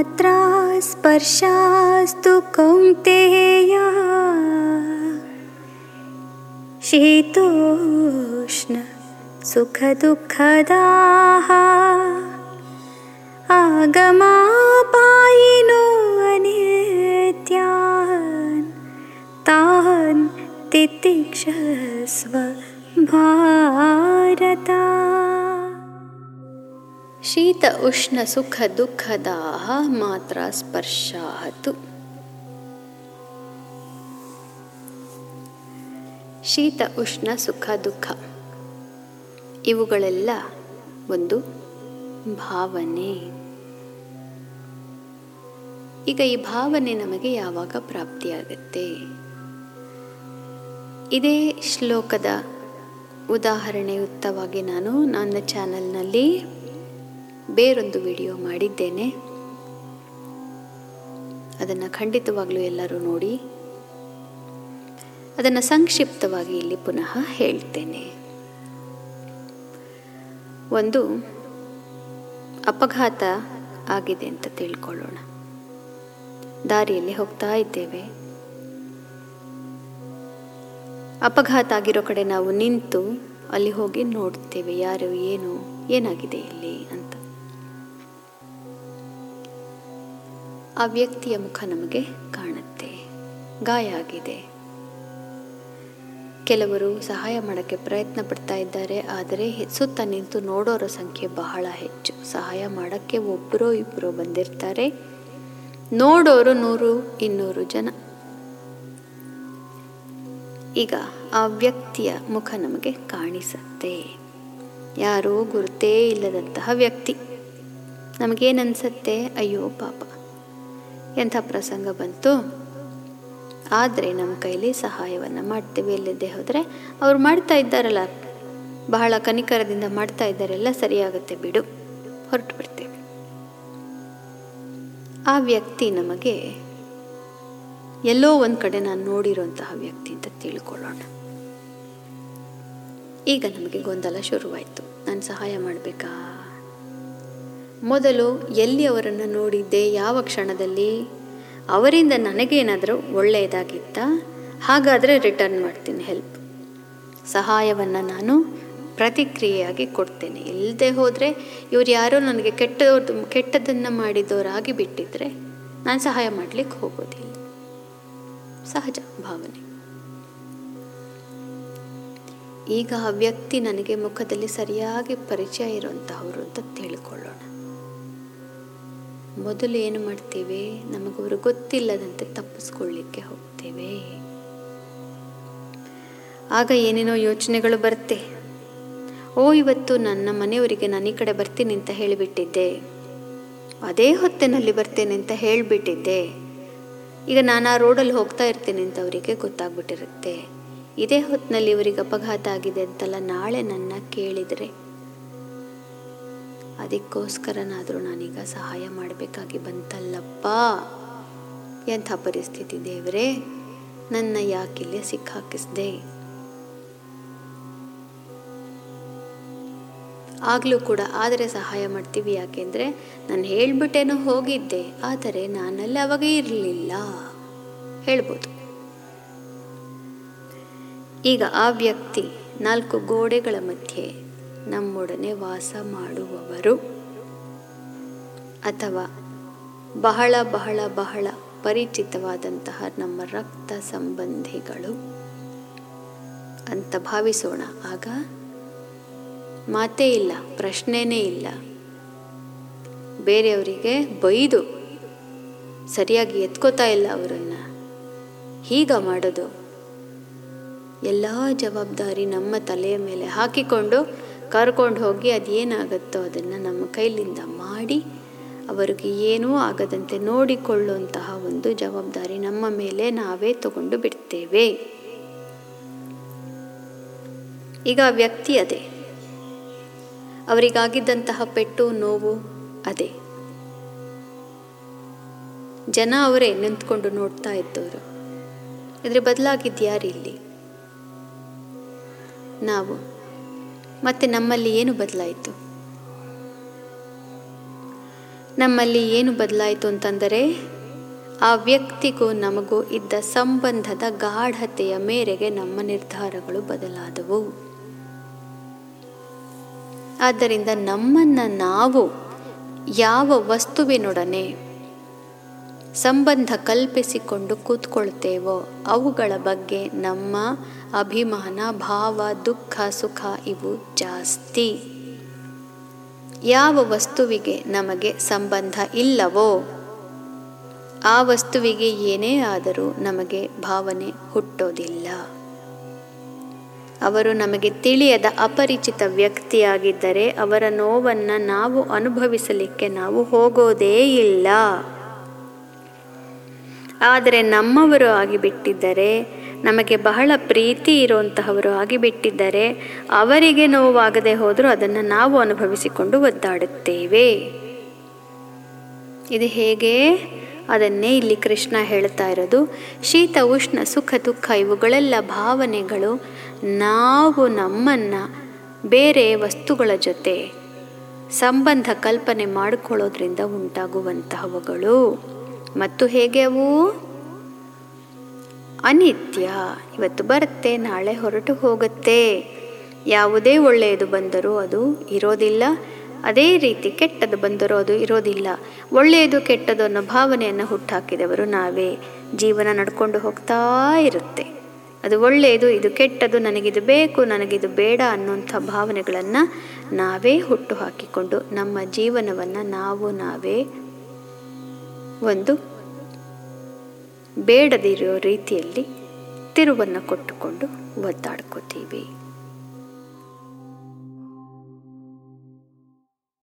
मात्रा स्पर्शास्तु कौन्तेय। शीतोष्ण सुखदुःखदाः। आगमापायिनो अनित्यान्। तान् तितिक्षस्व भारत ಶೀತ, ಉಷ್ಣ, ಸುಖ ದುಃಖದ ಮಾತ್ರ ಸ್ಪರ್ಶಾತು ಶೀತ, ಉಷ್ಣ, ಸುಖ, ದುಃಖ. ಇವುಗಳೆಲ್ಲ ಒಂದು ಭಾವನೆ. ಈಗ ಈ ಭಾವನೆ ನಮಗೆ ಯಾವಾಗ ಪ್ರಾಪ್ತಿಯಾಗುತ್ತೆ? ಇದೇ ಶ್ಲೋಕದ ಉದಾಹರಣೆಯುಕ್ತವಾಗಿ ನಾನು ನನ್ನ ಚಾನಲ್ನಲ್ಲಿ ಬೇರೊಂದು ವಿಡಿಯೋ ಮಾಡಿದ್ದೇನೆ. ಅದನ್ನು ಖಂಡಿತವಾಗಲೂ ಎಲ್ಲರೂ ನೋಡಿ. ಅದನ್ನು ಸಂಕ್ಷಿಪ್ತವಾಗಿ ಇಲ್ಲಿ ಪುನಃ ಹೇಳ್ತೇನೆ. ಒಂದು ಅಪಘಾತ ಆಗಿದೆ ಅಂತ ತಿಳ್ಕೊಳ್ಳೋಣ. ದಾರಿಯಲ್ಲಿ ಹೋಗ್ತಾ ಇದ್ದೇವೆ. ಅಪಘಾತ ಆಗಿರೋ ಕಡೆ ನಾವು ನಿಂತು ಅಲ್ಲಿ ಹೋಗಿ ನೋಡ್ತೇವೆ. ಯಾರು, ಏನು, ಏನಾಗಿದೆ ಇಲ್ಲಿ? ಆ ವ್ಯಕ್ತಿಯ ಮುಖ ನಮಗೆ ಕಾಣುತ್ತೆ. ಗಾಯ ಆಗಿದೆ. ಕೆಲವರು ಸಹಾಯ ಮಾಡೋಕ್ಕೆ ಪ್ರಯತ್ನ ಪಡ್ತಾ ಇದ್ದಾರೆ, ಆದರೆ ಸುತ್ತ ನಿಂತು ನೋಡೋರ ಸಂಖ್ಯೆ ಬಹಳ ಹೆಚ್ಚು. ಸಹಾಯ ಮಾಡೋಕ್ಕೆ ಒಬ್ಬರೋ ಇಬ್ಬರೋ ಬಂದಿರ್ತಾರೆ. ನೋಡೋರು ನೂರು, ಇನ್ನೂರು ಜನ. ಈಗ ಆ ವ್ಯಕ್ತಿಯ ಮುಖ ನಮಗೆ ಕಾಣಿಸುತ್ತೆ. ಯಾರೂ ಗುರುತೇ ಇಲ್ಲದಂತಹ ವ್ಯಕ್ತಿ. ನಮಗೇನನ್ಸತ್ತೆ? ಅಯ್ಯೋ, ಪಾಪ. ಎಂಥ ಪ್ರಸಂಗ ಬಂತು? ಆದರೆ ನಮ್ಮ ಕೈಲಿ ಸಹಾಯವನ್ನು ಮಾಡ್ತೇವೆ. ಇಲ್ಲದೆ ಹೋದರೆ ಅವ್ರು ಮಾಡ್ತಾ ಇದ್ದಾರಲ್ಲ, ಬಹಳ ಕನಿಕರದಿಂದ ಮಾಡ್ತಾ ಇದ್ದಾರೆಲ್ಲ ಸರಿಯಾಗುತ್ತೆ ಬಿಡು, ಹೊರಟು ಬಿಡ್ತೇವೆ. ಆ ವ್ಯಕ್ತಿ ನಮಗೆ ಎಲ್ಲೋ ಒಂದು ಕಡೆ ನಾನು ನೋಡಿರುವಂತಹ ವ್ಯಕ್ತಿ ಅಂತ ತಿಳ್ಕೊಳ್ಳೋಣ. ಈಗ ನಮಗೆ ಗೊಂದಲ ಶುರುವಾಯಿತು. ನಾನು ಸಹಾಯ ಮಾಡಬೇಕಾ? ಮೊದಲು ಎಲ್ಲಿ ಅವರನ್ನು ನೋಡಿದ್ದೆ? ಯಾವ ಕ್ಷಣದಲ್ಲಿ? ಅವರಿಂದ ನನಗೇನಾದರೂ ಒಳ್ಳೆಯದಾಗಿತ್ತ? ಹಾಗಾದರೆ ರಿಟರ್ನ್ ಮಾಡ್ತೀನಿ, ಹೆಲ್ಪ್. ಸಹಾಯವನ್ನು ನಾನು ಪ್ರತಿಕ್ರಿಯೆಯಾಗಿ ಕೊಡ್ತೇನೆ. ಇಲ್ಲದೆ ಹೋದರೆ ಇವ್ರು ಯಾರೋ ನನಗೆ ಕೆಟ್ಟದವ್ರದ್ದು ಕೆಟ್ಟದನ್ನು ಮಾಡಿದವರಾಗಿ ಬಿಟ್ಟಿದ್ರೆ ನಾನು ಸಹಾಯ ಮಾಡಲಿಕ್ಕೆ ಹೋಗೋದಿಲ್ಲ. ಸಹಜ ಭಾವನೆ. ಈಗ ಆ ವ್ಯಕ್ತಿ ನನಗೆ ಮುಖದಲ್ಲಿ ಸರಿಯಾಗಿ ಪರಿಚಯ ಇರುವಂತಹವರು ಅಂತ ತಿಳ್ಕೊಳ್ಳೋಣ. ಮೊದಲು ಏನು ಮಾಡ್ತೇವೆ? ನಮಗವರು ಗೊತ್ತಿಲ್ಲದಂತೆ ತಪ್ಪಿಸ್ಕೊಳ್ಳಿಕ್ಕೆ ಹೋಗ್ತೇವೆ. ಆಗ ಏನೇನೋ ಯೋಚನೆಗಳು ಬರುತ್ತೆ. ಓ, ಇವತ್ತು ನನ್ನ ಮನೆಯವರಿಗೆ ನಾನು ಈ ಕಡೆ ಬರ್ತೀನಿ ಅಂತ ಹೇಳಿಬಿಟ್ಟಿದ್ದೆ. ಅದೇ ಹೊತ್ತಿನಲ್ಲಿ ಬರ್ತೇನೆ ಅಂತ ಹೇಳಿಬಿಟ್ಟಿದ್ದೆ. ಈಗ ನಾನು ಆ ರೋಡಲ್ಲಿ ಹೋಗ್ತಾ ಇರ್ತೀನಿ ಅಂತ ಅವರಿಗೆ ಗೊತ್ತಾಗ್ಬಿಟ್ಟಿರುತ್ತೆ. ಇದೇ ಹೊತ್ತಿನಲ್ಲಿ ಇವರಿಗೆ ಅಪಘಾತ ಆಗಿದೆ ಅಂತಲ್ಲ ನಾಳೆ ನನ್ನ ಕೇಳಿದರೆ. ಅದಕ್ಕೋಸ್ಕರನಾದರೂ ನಾನೀಗ ಸಹಾಯ ಮಾಡಬೇಕಾಗಿ ಬಂತಲ್ಲಪ್ಪ. ಎಂಥ ಪರಿಸ್ಥಿತಿ ದೇವರೇ? ನನ್ನ ಯಾಕಿಲ್ಲೇ ಸಿಕ್ಕಾಕಿಸ್ದೆ? ಆಗಲೂ ಕೂಡ ಆದರೆ ಸಹಾಯ ಮಾಡ್ತೀವಿ ಯಾಕೆಂದರೆ ನಾನು ಹೇಳ್ಬಿಟ್ಟೇನೋ ಹೋಗಿದ್ದೆ, ಆದರೆ ನಾನಲ್ಲಿ ಅವಾಗ ಇರಲಿಲ್ಲ. ಹೇಳ್ಬೋದು. ಈಗ ಆ ವ್ಯಕ್ತಿ ನಾಲ್ಕು ಗೋಡೆಗಳ ಮಧ್ಯೆ ನಮ್ಮೊಡನೆ ವಾಸ ಮಾಡುವವರು ಅಥವಾ ಬಹಳ ಬಹಳ ಬಹಳ ಪರಿಚಿತವಾದಂತಹ ನಮ್ಮ ರಕ್ತ ಸಂಬಂಧಿಗಳು ಅಂತ ಭಾವಿಸೋಣ. ಆಗ ಮಾತೇ ಇಲ್ಲ, ಪ್ರಶ್ನೆನೇ ಇಲ್ಲ. ಬೇರೆಯವರಿಗೆ ಬೈದು ಸರಿಯಾಗಿ ಎತ್ಕೋತಾ ಇಲ್ಲ ಅವರನ್ನು. ಹೀಗ ಮಾಡೋದು? ಎಲ್ಲ ಜವಾಬ್ದಾರಿ ನಮ್ಮ ತಲೆಯ ಮೇಲೆ ಹಾಕಿಕೊಂಡು ಕರ್ಕೊಂಡು ಹೋಗಿ ಅದೇನಾಗುತ್ತೋ ಅದನ್ನು ನಮ್ಮ ಕೈಲಿಂದ ಮಾಡಿ ಅವರಿಗೆ ಏನೂ ಆಗದಂತೆ ನೋಡಿಕೊಳ್ಳುವಂತಹ ಒಂದು ಜವಾಬ್ದಾರಿ ನಮ್ಮ ಮೇಲೆ ನಾವೇ ತಗೊಂಡು ಬಿಡ್ತೇವೆ. ಈಗ ವ್ಯಕ್ತಿ ಅದೇ. ಅವರಿಗಾಗಿದ್ದಂತಹ ಪೆಟ್ಟು, ನೋವು ಅದೇ. ಜನ ಅವರೇ ನಿಂತ್ಕೊಂಡು ನೋಡ್ತಾ ಇದ್ದವರು. ಇದ್ರ ಬದಲಾಗಿದ್ಯಾರು ಇಲ್ಲಿ ನಾವು. ಮತ್ತೆ ನಮ್ಮಲ್ಲಿ ಏನು ಬದಲಾಯಿತು? ನಮ್ಮಲ್ಲಿ ಏನು ಬದಲಾಯಿತು ಅಂತಂದರೆ, ಆ ವ್ಯಕ್ತಿಗೂ ನಮಗೂ ಇದ್ದ ಸಂಬಂಧದ ಗಾಢತೆಯ ಮೇರೆಗೆ ನಮ್ಮ ನಿರ್ಧಾರಗಳು ಬದಲಾದವು. ಆದ್ದರಿಂದ ನಮ್ಮನ್ನು ನಾವು ಯಾವ ವಸ್ತುವಿನೊಡನೆ ಸಂಬಂಧ ಕಲ್ಪಿಸಿಕೊಂಡು ಕೂತ್ಕೊಳ್ತೇವೋ, ಅವುಗಳ ಬಗ್ಗೆ ನಮ್ಮ ಅಭಿಮಾನ, ಭಾವ, ದುಃಖ, ಸುಖ ಇವು ಜಾಸ್ತಿ. ಯಾವ ವಸ್ತುವಿಗೆ ನಮಗೆ ಸಂಬಂಧ ಇಲ್ಲವೋ, ಆ ವಸ್ತುವಿಗೆ ಏನೇ ಆದರೂ ನಮಗೆ ಭಾವನೆ ಹುಟ್ಟೋದಿಲ್ಲ. ಅವರು ನಮಗೆ ತಿಳಿಯದ ಅಪರಿಚಿತ ವ್ಯಕ್ತಿಯಾಗಿದ್ದರೆ ಅವರ ನೋವನ್ನು ನಾವು ಅನುಭವಿಸಲಿಕ್ಕೆ ನಾವು ಹೋಗೋದೇ ಇಲ್ಲ. ಆದರೆ ನಮ್ಮವರು ಆಗಿಬಿಟ್ಟಿದ್ದರೆ, ನಮಗೆ ಬಹಳ ಪ್ರೀತಿ ಇರುವಂತಹವರು ಆಗಿಬಿಟ್ಟಿದ್ದರೆ, ಅವರಿಗೆ ನೋವಾಗದೆ ಹೋದರೂ ಅದನ್ನು ನಾವು ಅನುಭವಿಸಿಕೊಂಡು ಒದ್ದಾಡುತ್ತೇವೆ. ಇದು ಹೇಗೆ? ಅದನ್ನೇ ಇಲ್ಲಿ ಕೃಷ್ಣ ಹೇಳ್ತಾ ಇರೋದು. ಶೀತ, ಉಷ್ಣ, ಸುಖ, ದುಃಖ ಇವುಗಳೆಲ್ಲ ಭಾವನೆಗಳು ನಾವು ನಮ್ಮನ್ನು ಬೇರೆ ವಸ್ತುಗಳ ಜೊತೆ ಸಂಬಂಧ ಕಲ್ಪನೆ ಮಾಡಿಕೊಳ್ಳೋದ್ರಿಂದ ಉಂಟಾಗುವಂತಹವುಗಳು. ಮತ್ತು ಹೇಗೆ ಅವು? ಅನಿತ್ಯ, ಇವತ್ತು ಬರುತ್ತೆ, ನಾಳೆ ಹೊರಟು ಹೋಗುತ್ತೆ. ಯಾವುದೇ ಒಳ್ಳೆಯದು ಬಂದರೂ ಅದು ಇರೋದಿಲ್ಲ. ಅದೇ ರೀತಿ ಕೆಟ್ಟದು ಬಂದರೂ ಅದು ಇರೋದಿಲ್ಲ. ಒಳ್ಳೆಯದು ಕೆಟ್ಟದು ಅನ್ನೋ ಭಾವನೆಯನ್ನು ಹುಟ್ಟಾಕಿದವರು ನಾವೇ. ಜೀವನ ನಡ್ಕೊಂಡು ಹೋಗ್ತಾ ಇರುತ್ತೆ. ಅದು ಒಳ್ಳೆಯದು, ಇದು ಕೆಟ್ಟದು ನನಗಿದು ಬೇಕು, ನನಗಿದು ಬೇಡ ಅನ್ನುವಂಥ ಭಾವನೆಗಳನ್ನು ನಾವೇ ಹುಟ್ಟು ಹಾಕಿಕೊಂಡು ನಮ್ಮ ಜೀವನವನ್ನು ನಾವು ನಾವೇ ಒಂದು ಬೇಡದಿರೋ ರೀತಿಯಲ್ಲಿ ತಿರುವನ್ನು ಕೊಟ್ಟುಕೊಂಡು ಒದ್ದಾಡ್ಕೋತೀವಿ.